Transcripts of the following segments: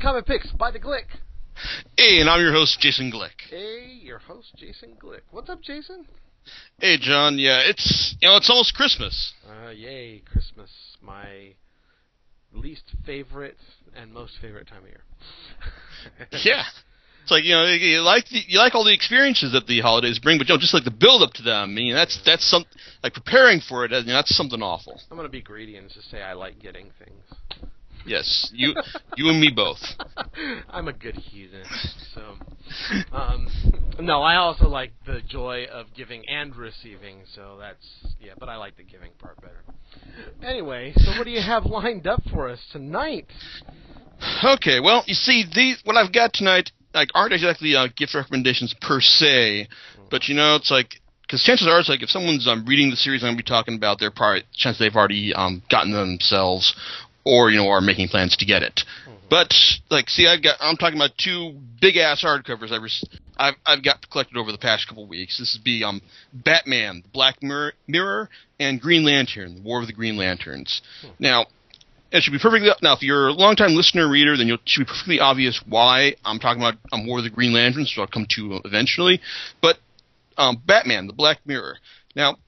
Comic Picks by the Glick. Hey, and I'm your host, Jason Glick. Hey, your host, Jason Glick. What's up, Jason? Hey, John. Yeah, it's you know it's almost Christmas. Uh, yay, Christmas, my least favorite and most favorite time of year. yeah, it's like you know you like the, you like all the experiences that the holidays bring, but you know just like the build up to them. I mean that's that's some like preparing for it. I mean, that's something awful. I'm gonna be greedy and just say I like getting things. Yes, you you and me both. I'm a good heathen. So, um, no, I also like the joy of giving and receiving. So that's yeah, but I like the giving part better. Anyway, so what do you have lined up for us tonight? Okay, well, you see, these what I've got tonight like aren't exactly uh, gift recommendations per se, but you know, it's like because chances are, it's like if someone's um, reading the series I'm going to be talking about, they're probably chance they've already um, gotten them themselves, or you know are making plans to get it. Mm-hmm. But like, see, I've got I'm talking about two big ass hardcovers I've I've I've got collected over the past couple weeks. This would be um Batman, the Black Mirror, Mirror, and Green Lantern, the War of the Green Lanterns. Hmm. Now. It should be perfectly now. If you're a long-time listener reader, then it should be perfectly obvious why I'm talking about um, War of the Green Lanterns, which I'll come to eventually. But um, Batman, the Black Mirror. Now,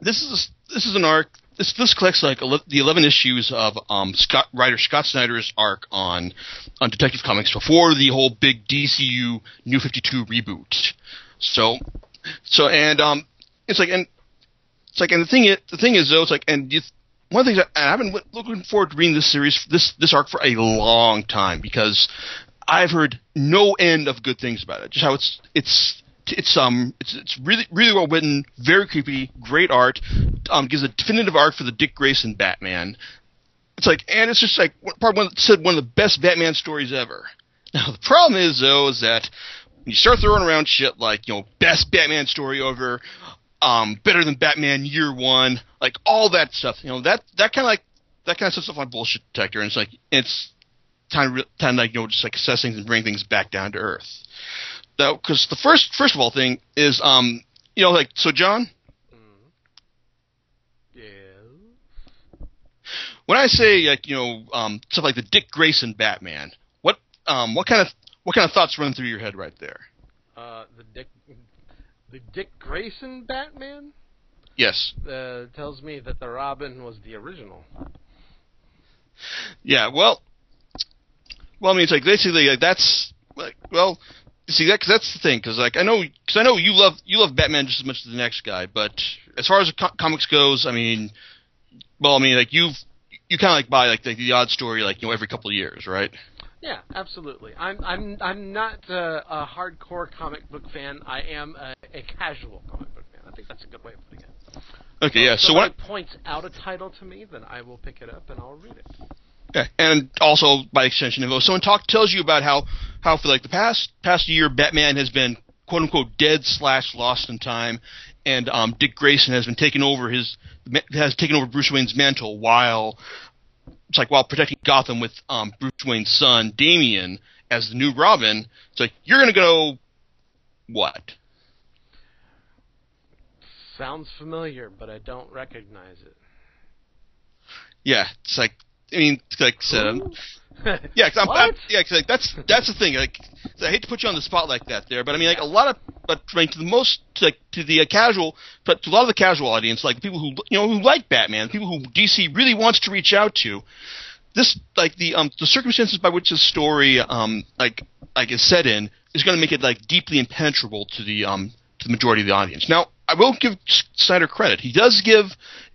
this is a, this is an arc this this collects like the eleven issues of um, Scott writer Scott Snyder's arc on on Detective Comics before the whole big DCU New Fifty Two reboot. So so and um it's like and it's like and the thing is the thing is though it's like and you, one of the things I, I've been looking forward to reading this series this this arc for a long time because I've heard no end of good things about it. Just how it's it's it's um it's it's really really well written, very creepy, great art. Um, gives a definitive arc for the Dick Grayson Batman. It's like and it's just like part one said one of the best Batman stories ever. Now the problem is though is that when you start throwing around shit like you know best Batman story ever, um, better than Batman Year One, like all that stuff. You know that that kind of like that kind of stuff on bullshit detector, and it's like it's time to time like you know just like assess things and bring things back down to earth though, because the first first of all thing is um you know like so John. Mm. Yeah. When I say like you know um stuff like the Dick Grayson Batman, what um what kind of what kind of thoughts run through your head right there? Uh, the Dick the Dick Grayson Batman. Yes. Uh, tells me that the Robin was the original. Yeah, well, well, I mean, it's like basically like that's like well, see that cause that's the thing because like I know because I know you love you love Batman just as much as the next guy, but as far as co- comics goes, I mean, well, I mean like you've you kind of like buy like the, the odd story like you know every couple of years, right? Yeah, absolutely. I'm I'm I'm not uh, a hardcore comic book fan. I am a, a, casual comic book fan. I think that's a good way of putting it. Okay, yeah. So, so when it points out a title to me, then I will pick it up and I'll read it. Yeah, and also by extension, if someone talk tells you about how how for like the past past year, Batman has been quote unquote dead slash lost in time, and um, Dick Grayson has been taking over his has taken over Bruce Wayne's mantle while it's like while protecting Gotham with um, Bruce Wayne's son Damian as the new Robin. It's like you're gonna go what? Sounds familiar, but I don't recognize it. Yeah, it's like I mean, like said, um, yeah, cause I'm, I'm, yeah, cause like that's that's the thing. Like, I hate to put you on the spot like that there, but I mean, like a lot of, but I mean, to the most, to, like to the uh, casual, but to a lot of the casual audience, like people who you know who like Batman, people who DC really wants to reach out to, this like the um the circumstances by which this story um like like is set in is going to make it like deeply impenetrable to the um to the majority of the audience. Now, I will give Snyder credit. He does give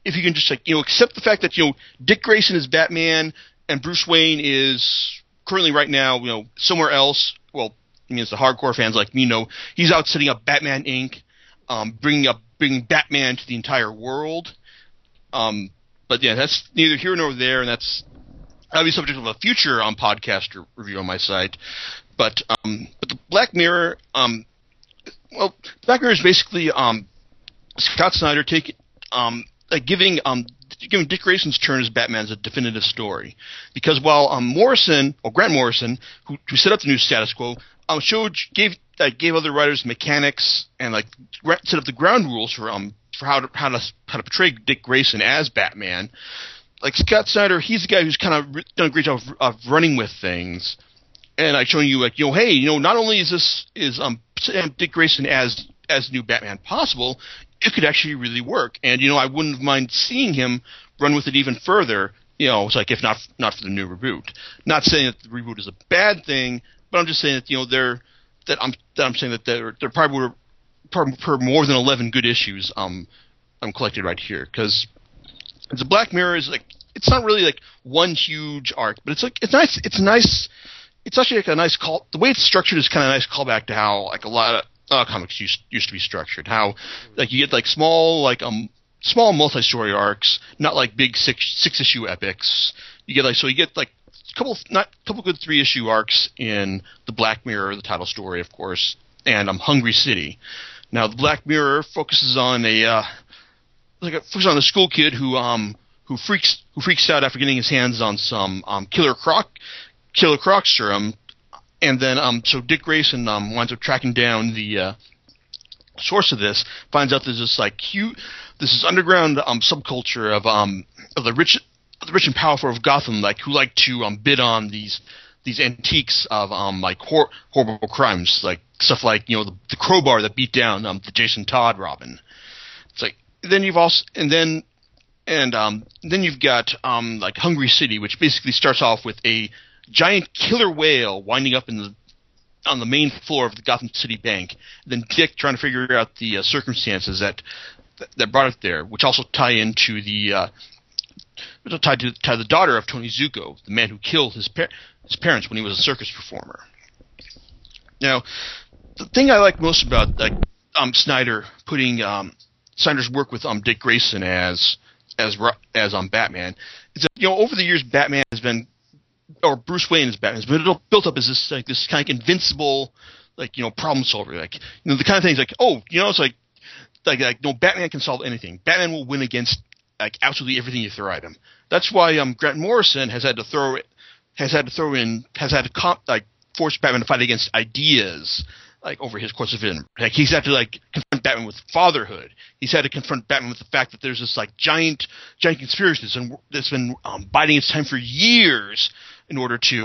if you can just like you know accept the fact that you know Dick Grayson is Batman and Bruce Wayne is currently right now you know somewhere else. Well, I mean, it's the hardcore fans like me know he's out setting up Batman Inc., um, bringing up bringing Batman to the entire world. Um, but yeah, that's neither here nor there, and that's that'll be subject of a future um, podcast review on my site. But um, but the Black Mirror, um, well, Black Mirror is basically um, Scott Snyder take um, uh, giving um, giving Dick Grayson's turn as Batman as a definitive story, because while um, Morrison or Grant Morrison, who, who set up the new status quo, um, showed gave uh, gave other writers mechanics and like set up the ground rules for um for how to how to how to portray Dick Grayson as Batman. Like Scott Snyder, he's the guy who's kind of done a great job of, of running with things, and like showing you like you know hey you know not only is this is um Dick Grayson as as new Batman possible, it could actually really work, and you know I wouldn't mind seeing him run with it even further. You know, it's like if not not for the new reboot. Not saying that the reboot is a bad thing, but I'm just saying that you know they're that I'm that I'm saying that there there probably were per more than 11 good issues um I'm collected right here because the Black Mirror is like it's not really like one huge arc, but it's like it's nice. It's nice. It's actually like a nice call. The way it's structured is kind of nice callback to how like a lot of uh, comics used used to be structured. How like you get like small like um small multi-story arcs, not like big six six issue epics. You get like so you get like a couple not couple good three issue arcs in the Black Mirror, the title story, of course, and um Hungry City. Now the Black Mirror focuses on a uh, like a, focuses on a school kid who um who freaks who freaks out after getting his hands on some um killer croc killer croc serum, and then um so Dick Grayson um winds up tracking down the uh, source of this, finds out there's this like huge this is underground um subculture of um of the rich the rich and powerful of Gotham like who like to um bid on these these antiques of um like hor- horrible crimes like stuff like you know the, the crowbar that beat down um the Jason Todd Robin. It's like then you've also and then and um then you've got um like Hungry City, which basically starts off with a giant killer whale winding up in the on the main floor of the Gotham City Bank. Then Dick trying to figure out the uh, circumstances that that brought it there, which also tie into the uh, to, to the daughter of Tony Zucco, the man who killed his par- his parents when he was a circus performer. Now, the thing I like most about like um, Snyder putting um, Snyder's work with um, Dick Grayson as as as um, Batman is that you know over the years Batman has been or Bruce Wayne as Batman has been built up as this like this kind of invincible like you know problem solver like you know the kind of things like oh you know it's like like like no Batman can solve anything Batman will win against like absolutely everything you throw at him that's why um Grant Morrison has had to throw it has had to throw in has had to comp, like force Batman to fight against ideas like over his course of it. Like he's had to like confront Batman with fatherhood. He's had to confront Batman with the fact that there's this like giant, giant conspiracy that's been um, biding its time for years in order to,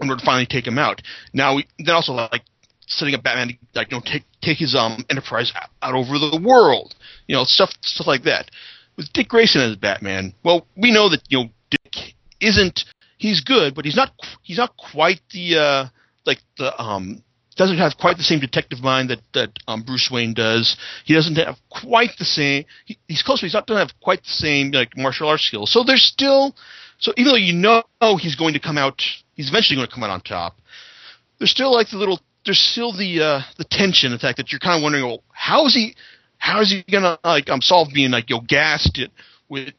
in order to finally take him out. Now, we, then also like setting up Batman to like you know take take his um enterprise out, out over the world. You know stuff stuff like that. With Dick Grayson as Batman, well, we know that you know Dick isn't he's good, but he's not he's not quite the uh like the um doesn't have quite the same detective mind that that um, Bruce Wayne does. He doesn't have quite the same. He, he's close, but he's not doesn't have quite the same like martial arts skills. So there's still. So even though you know he's going to come out, he's eventually going to come out on top. There's still like the little. There's still the uh, the tension, the fact that you're kind of wondering, well, how is he? How is he gonna like um solve being like know gassed it with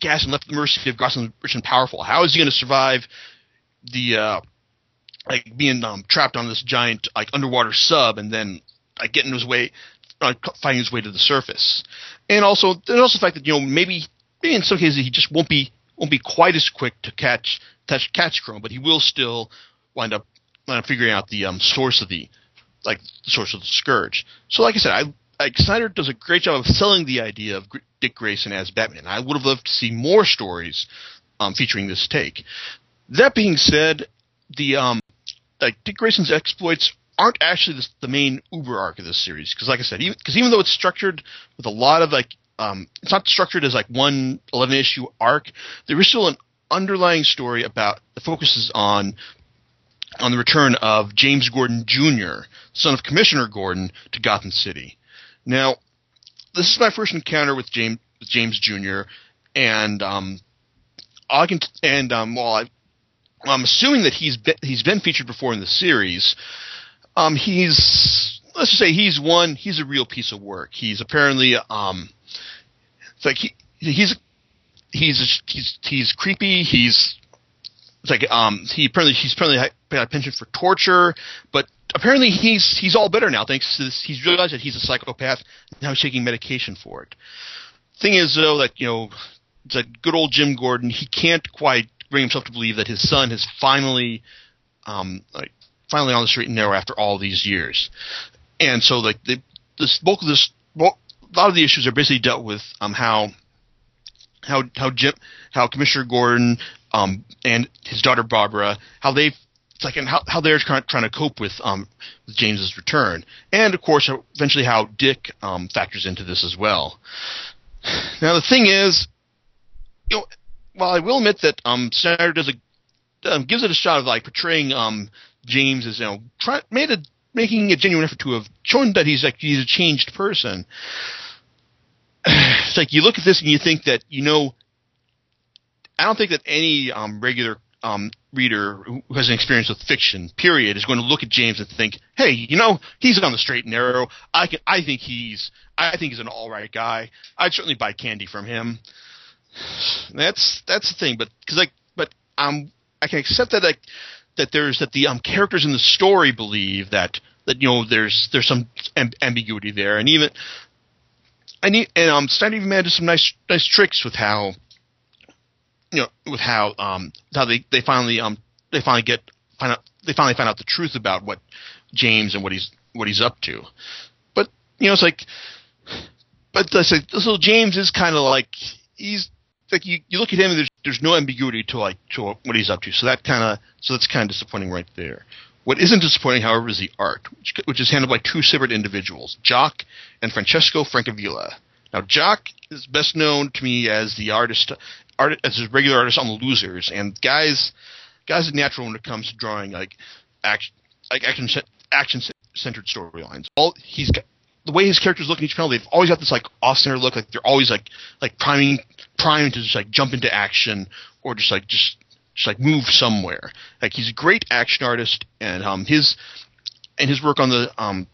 gas and left the mercy of Gotham rich and powerful? How is he gonna survive the uh, like being um, trapped on this giant like underwater sub and then like getting his way uh, finding his way to the surface and also there's also the fact that you know maybe maybe in some cases he just won't be won't be quite as quick to catch catch catch chrome but he will still wind up wind up figuring out the um, source of the like the source of the scourge so like i said i Snyder does a great job of selling the idea of Dick Grayson as Batman. I would have loved to see more stories um, featuring this take. That being said, the um, like Dick Grayson's exploits aren't actually the, the main Uber arc of this series because, like I said, because even, even, though it's structured with a lot of like, um, it's not structured as like one 11 issue arc. There is still an underlying story about that focuses on on the return of James Gordon Jr., son of Commissioner Gordon, to Gotham City. Now, this is my first encounter with James with James Jr. and um, I can and um, well, I I'm assuming that he's been, he's been featured before in the series. Um, he's let's just say he's one. He's a real piece of work. He's apparently um, like he he's he's he's he's creepy. He's it's like um he apparently he's apparently got a penchant for torture, but apparently he's he's all better now thanks to this. He's realized that he's a psychopath. Now he's taking medication for it. Thing is though that you know it's like good old Jim Gordon. He can't quite bring himself to believe that his son has finally, um, like, finally on the straight and narrow after all these years. And so, like, the, this bulk of this, well, a lot of the issues are basically dealt with um, how how how Jim, how Commissioner Gordon um, and his daughter Barbara, how they it's like and how how they're trying, trying to cope with um James's return, and of course eventually how Dick um factors into this as well. Now the thing is, you know, while I will admit that um Snyder does a um, gives it a shot of like portraying um James as you know try, made a making a genuine effort to have shown that he's like he's a changed person. It's like you look at this and you think that you know. I don't think that any um, regular um, reader who has an experience with fiction, period, is going to look at James and think, "Hey, you know, he's on the straight and narrow. I can, I think he's, I think he's an all right guy. I'd certainly buy candy from him." That's that's the thing, but because like, but um, I can accept that like that there's that the um characters in the story believe that that you know there's there's some amb- ambiguity there, and even Need and um Snyder even managed some nice nice tricks with how you know with how um how they they finally um they finally get find out they finally find out the truth about what James and what he's what he's up to, but you know it's like but I say this little James is kind of like he's like you, you look at him and there's there's no ambiguity to like to what he's up to. So that kind of so that's kind of disappointing right there. What isn't disappointing, however, is the art, which, which is handled by two separate individuals, Jock and Francesco Francavilla. Now, Jock is best known to me as the artist, art, as a regular artist on the Losers, and guys, guys is natural when it comes to drawing like action, like action, action centered storylines. All he's got, the way his characters look in each panel, they've always got this like off-center look, like they're always like like priming primed to just like jump into action or just like just just like move somewhere. Like he's a great action artist, and um his and his work on the um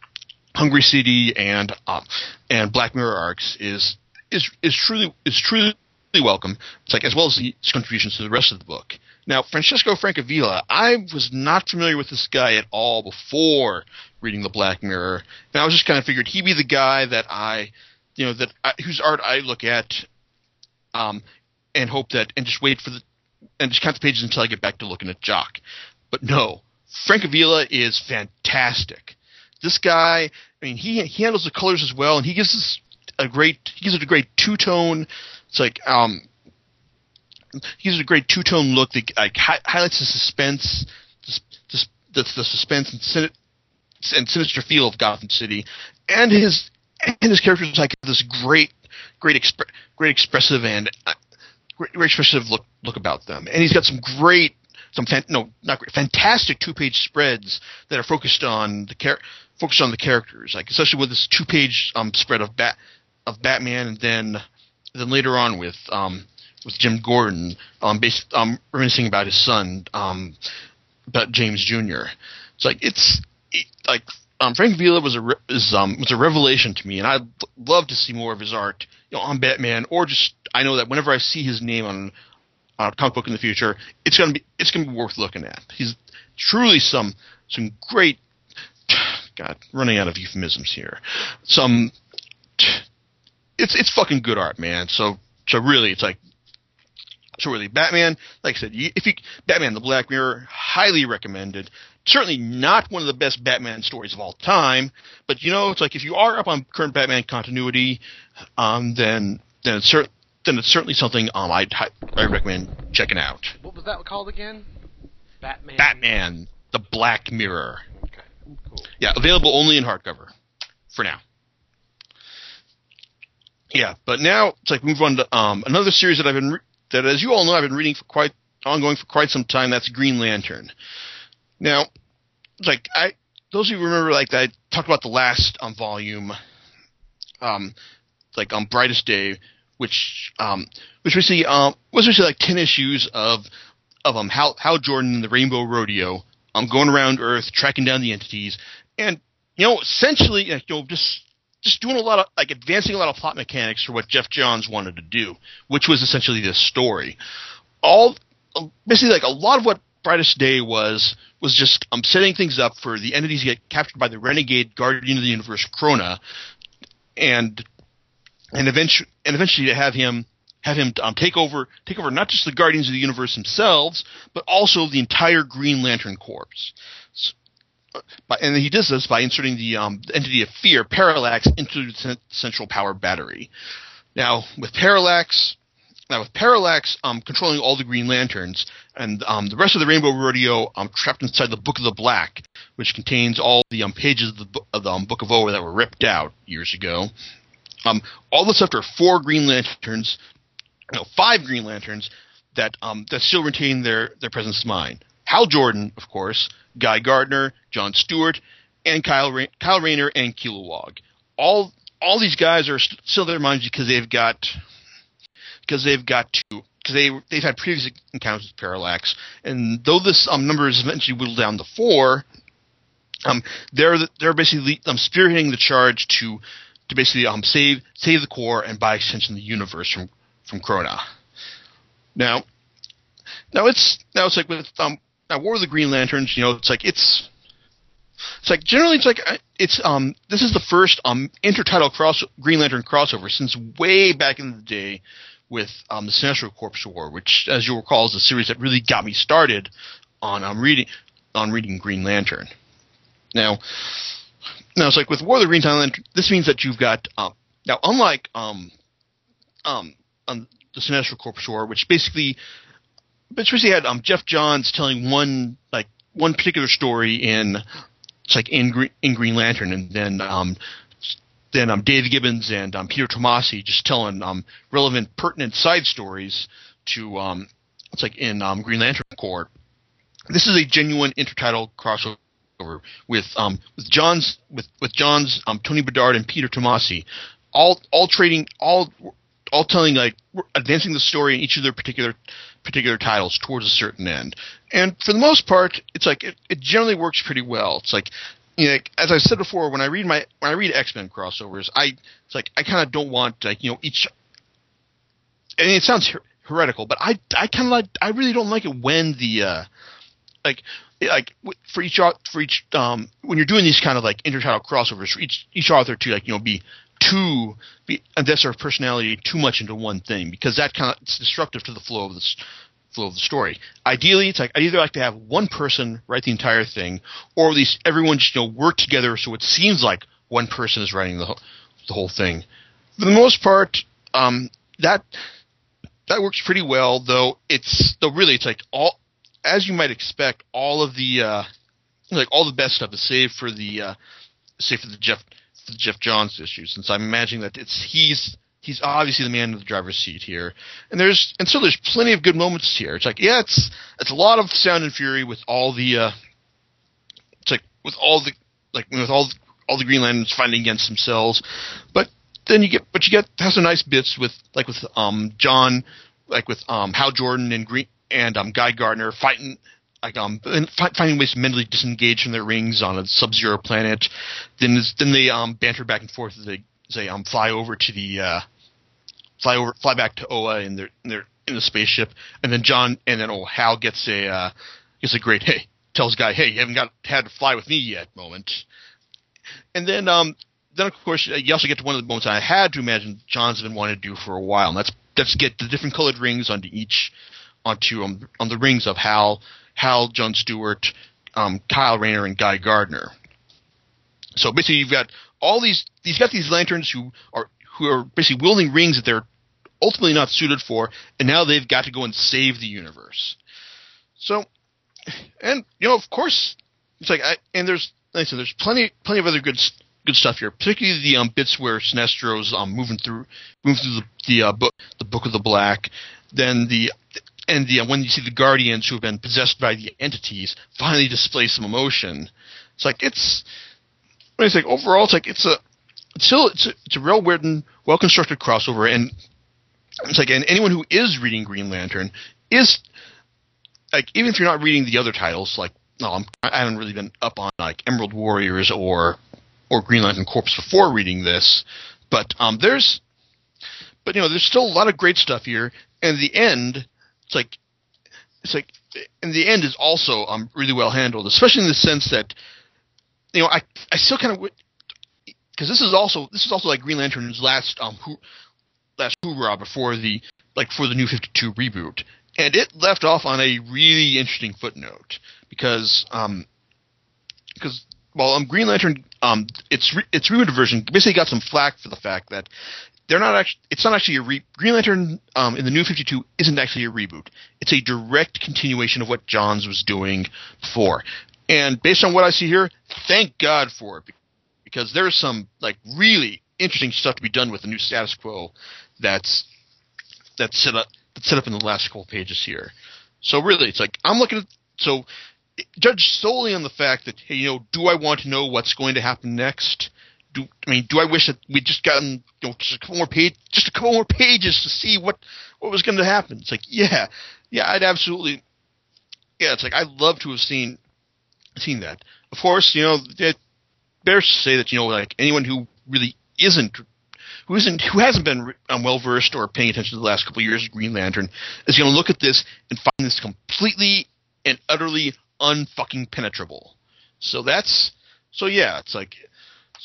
Hungry City and um and Black Mirror arcs is is is truly is truly welcome. It's like as well as his contributions to the rest of the book. Now, Francesco Francavilla, I was not familiar with this guy at all before reading the Black Mirror, and I was just kind of figured he'd be the guy that I, you know, that I, whose art I look at, um, and hope that and just wait for the and just count the pages until I get back to looking at Jock. But no, Francavilla is fantastic. This guy, I mean, he he handles the colors as well, and he gives us a great he gives it a great two tone. It's like um he gives it a great two tone look that like hi- highlights the suspense, the, the, the suspense and, sin- and sinister feel of Gotham City, and his and his characters like this great, great, expre- great expressive and great, great expressive look look about them. And he's got some great, some fan- no, not great, fantastic two page spreads that are focused on the char- focused on the characters, like especially with this two page um, spread of bat of Batman, and then then later on with um, with Jim Gordon, um, based um, reminiscing about his son, um, about James Jr. It's like it's it, like um, Francavilla was a re- is, um, was a revelation to me, and I'd love to see more of his art, you know, on Batman, or just I know that whenever I see his name on, on a comic book in the future, it's gonna be it's gonna be worth looking at. He's truly some some great. God, running out of euphemisms here. Some, it's it's fucking good art, man. So so really, it's like so really, Batman, like I said, if you Batman the Black Mirror, highly recommended. Certainly not one of the best Batman stories of all time, but you know, it's like if you are up on current Batman continuity, um, then then it's cer- then it's certainly something um I'd I recommend checking out. What was that called again? Batman. Batman the Black Mirror. Okay. Cool. Yeah, available only in hardcover for now. Yeah, but now it's like move on to um, another series that I've been re- that, as you all know, I've been reading for quite ongoing for quite some time. That's Green Lantern. Now, like I, those of you remember, like I talked about the last um, volume, um, like on Brightest Day, which um, which basically um, was basically like ten issues of of um Hal, Hal Jordan and the Rainbow Rodeo, um, going around Earth tracking down the entities, and you know, essentially, you know, just just doing a lot of like advancing a lot of plot mechanics for what Geoff Johns wanted to do, which was essentially this story. All basically like a lot of what Brightest Day was was just um, setting things up for the entities to get captured by the renegade Guardian of the Universe Krona, and and eventually and eventually to have him have him um, take over take over not just the Guardians of the Universe themselves, but also the entire Green Lantern Corps. So, by, and he does this by inserting the, um, entity of fear, Parallax, into the central power battery. Now, with Parallax, now with Parallax um, controlling all the Green Lanterns, and um, the rest of the Rainbow Rodeo um, trapped inside the Book of the Black, which contains all the um, pages of the, of the um, Book of Oa that were ripped out years ago. Um, all that's left are four Green Lanterns, no, five Green Lanterns that um, that still retain their their presence of mind. Hal Jordan, of course, Guy Gardner, John Stewart, and Kyle Ra- Kyle Rayner and Kilowog. All all these guys are st- still their minds because they've got because they've got to because they they've had previous encounters with Parallax, and though this um, number is eventually whittled down to four, um, they're they're basically um, spearheading the charge to to basically um save save the Corps and by extension the universe from from Krona. Now, now it's now it's like with um now War of the Green Lanterns, you know, it's like it's it's like generally it's like uh, it's um this is the first um intertitle cross Green Lantern crossover since way back in the day with um the Sinestro Corps War, which as you'll recall is the series that really got me started on um reading on reading Green Lantern. Now now it's like with War of the Green Lantern, this means that you've got um now unlike um um, um the Sinestro Corps War, which basically which basically had um Geoff Johns telling one like one particular story in it's like in Green, in Green Lantern, and then um, then um, Dave Gibbons and um, Peter Tomasi just telling um, relevant, pertinent side stories to um, it's like in um, Green Lantern Corps. This is a genuine intertitle crossover with um, with Johns with with Johns um, Tony Bedard and Peter Tomasi, all all trading all all telling like advancing the story in each of their particular particular titles towards a certain end. And for the most part, it's like it, it generally works pretty well. It's like you know, as I said before, when I read my when I read X Men crossovers, I it's like I kind of don't want like you know each. And it sounds her- heretical, but I I kind of like I really don't like it when the uh like like for each for each um when you're doing these kind of like intertitle crossovers for each each author to like you know be too be invest their personality too much into one thing because that kind of it's destructive to the flow of the flow of the story. Ideally, it's like I either like to have one person write the entire thing, or at least everyone just you know work together so it seems like one person is writing the whole, the whole thing. For the most part, um, that that works pretty well. Though it's though really it's like all as you might expect, all of the uh, like all the best stuff is saved for the uh, for the Geoff the Geoff Johns issue, since I'm imagining that it's he's he's obviously the man in the driver's seat here, and there's and so there's plenty of good moments here. It's like yeah, it's it's a lot of sound and fury with all the uh, it's like with all the like with all the, all the Green Lanterns fighting against themselves, but then you get but you get has some nice bits with like with um John like with um Hal Jordan and Green and um Guy Gardner fighting like um finding ways to mentally disengage from their rings on a sub-zero planet. Then then they um banter back and forth as they they um fly over to the uh fly over fly back to Oa in their in their in the spaceship, and then John and then oh Hal gets a uh, gets a great hey tells Guy hey you haven't got had to fly with me yet moment, and then um then of course you also get to one of the moments I had to imagine John's been wanting to do for a while, and that's that's get the different colored rings onto each onto um, on the rings of Hal, Hal, John Stewart, um, Kyle Rayner, and Guy Gardner. So basically, you've got all these. He's got these lanterns who are who are basically wielding rings that they're ultimately not suited for, and now they've got to go and save the universe. So, and you know, of course, it's like, I, and there's like I said, there's plenty plenty of other good good stuff here, particularly the um, bits where Sinestro's um, moving through moving through the the uh, book the Book of the Black, then the and the when you see the Guardians who have been possessed by the entities finally display some emotion. It's like it's I say overall, it's like it's a it's still it's a, it's a real written, well constructed crossover, and it's like and anyone who is reading Green Lantern is like even if you're not reading the other titles, like no, I'm, I haven't really been up on like Emerald Warriors or or Green Lantern Corps before reading this, but um, there's but you know there's still a lot of great stuff here, and the end it's like it's like and the end is also um really well handled, especially in the sense that you know I I still kind of because this is also this is also like Green Lantern's last um who, last hoorah before the like for the new 52 reboot. And it left off on a really interesting footnote because um because well um Green Lantern um its re- its rebooted version basically got some flack for the fact that they're not actually. It's not actually a re- Green Lantern um, in the New Fifty Two isn't actually a reboot. It's a direct continuation of what Johns was doing before. And based on what I see here, thank God for it because there's some like really interesting stuff to be done with the new status quo that's that's set up that's set up in the last couple pages here. So really, it's like I'm looking at so judge solely on the fact that hey, you know, do I want to know what's going to happen next? Do I mean, do I wish that we'd just gotten you know just a couple more page, just a couple more pages to see what what was going to happen? It's like, yeah, yeah, I'd absolutely, yeah. It's like I'd love to have seen seen that. Of course, you know, it bears to say that you know, like anyone who really isn't who isn't who hasn't been um, well versed or paying attention to the last couple of years of Green Lantern is going to look at this and find this completely and utterly unfucking penetrable. So that's so yeah, it's like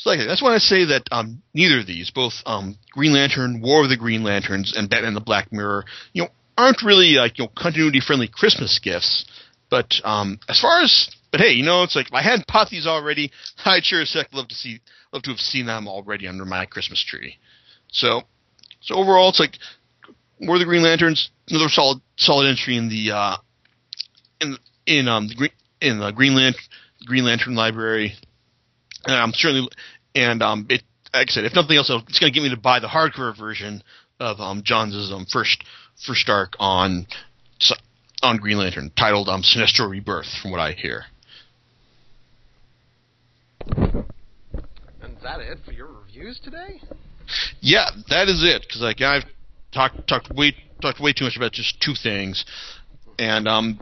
like that's why I say that um, neither of these, both um, Green Lantern, War of the Green Lanterns, and Batman the Black Mirror, you know, aren't really like you know continuity friendly Christmas gifts. But um, as far as but hey, you know, it's like if I hadn't bought these already, I'd sure as heck love to see love to have seen them already under my Christmas tree. So so overall, it's like War of the Green Lanterns, another solid solid entry in the uh, in in um the green in the Green Lantern Green Lantern library. And I'm certainly and um it like I said, if nothing else, it's going to get me to buy the hardcover version of um Johns' um first first arc on on Green Lantern, titled um Sinestro Rebirth, from what I hear. And is that it for your reviews today? Yeah, that is it. Because like I've talked talked way talked way too much about just two things, and um,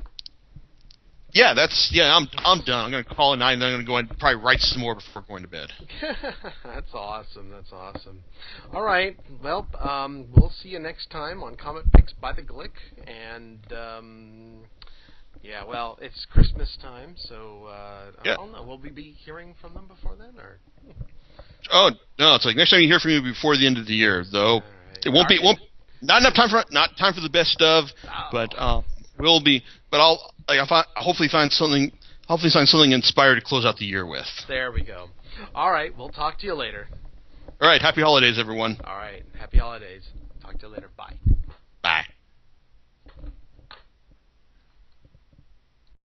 yeah, that's yeah. I'm I'm done. I'm gonna call it night, and then I'm gonna go and probably write some more before going to bed. that's awesome. That's awesome. All right. Well, um, we'll see you next time on Comic Picks by the Glick, and um, yeah, well, it's Christmas time, so uh, yeah. I don't know. Will we be hearing from them before then, or? Oh no! It's like next time you hear from me before the end of the year, though. Right. It won't be. Won't. Not enough time for not time for the best of, oh. but uh, will be. But I'll like find, hopefully find something. Hopefully find something inspired to close out the year with. There we go. All right, we'll talk to you later. All right, happy holidays, everyone. All right, happy holidays. Talk to you later. Bye. Bye.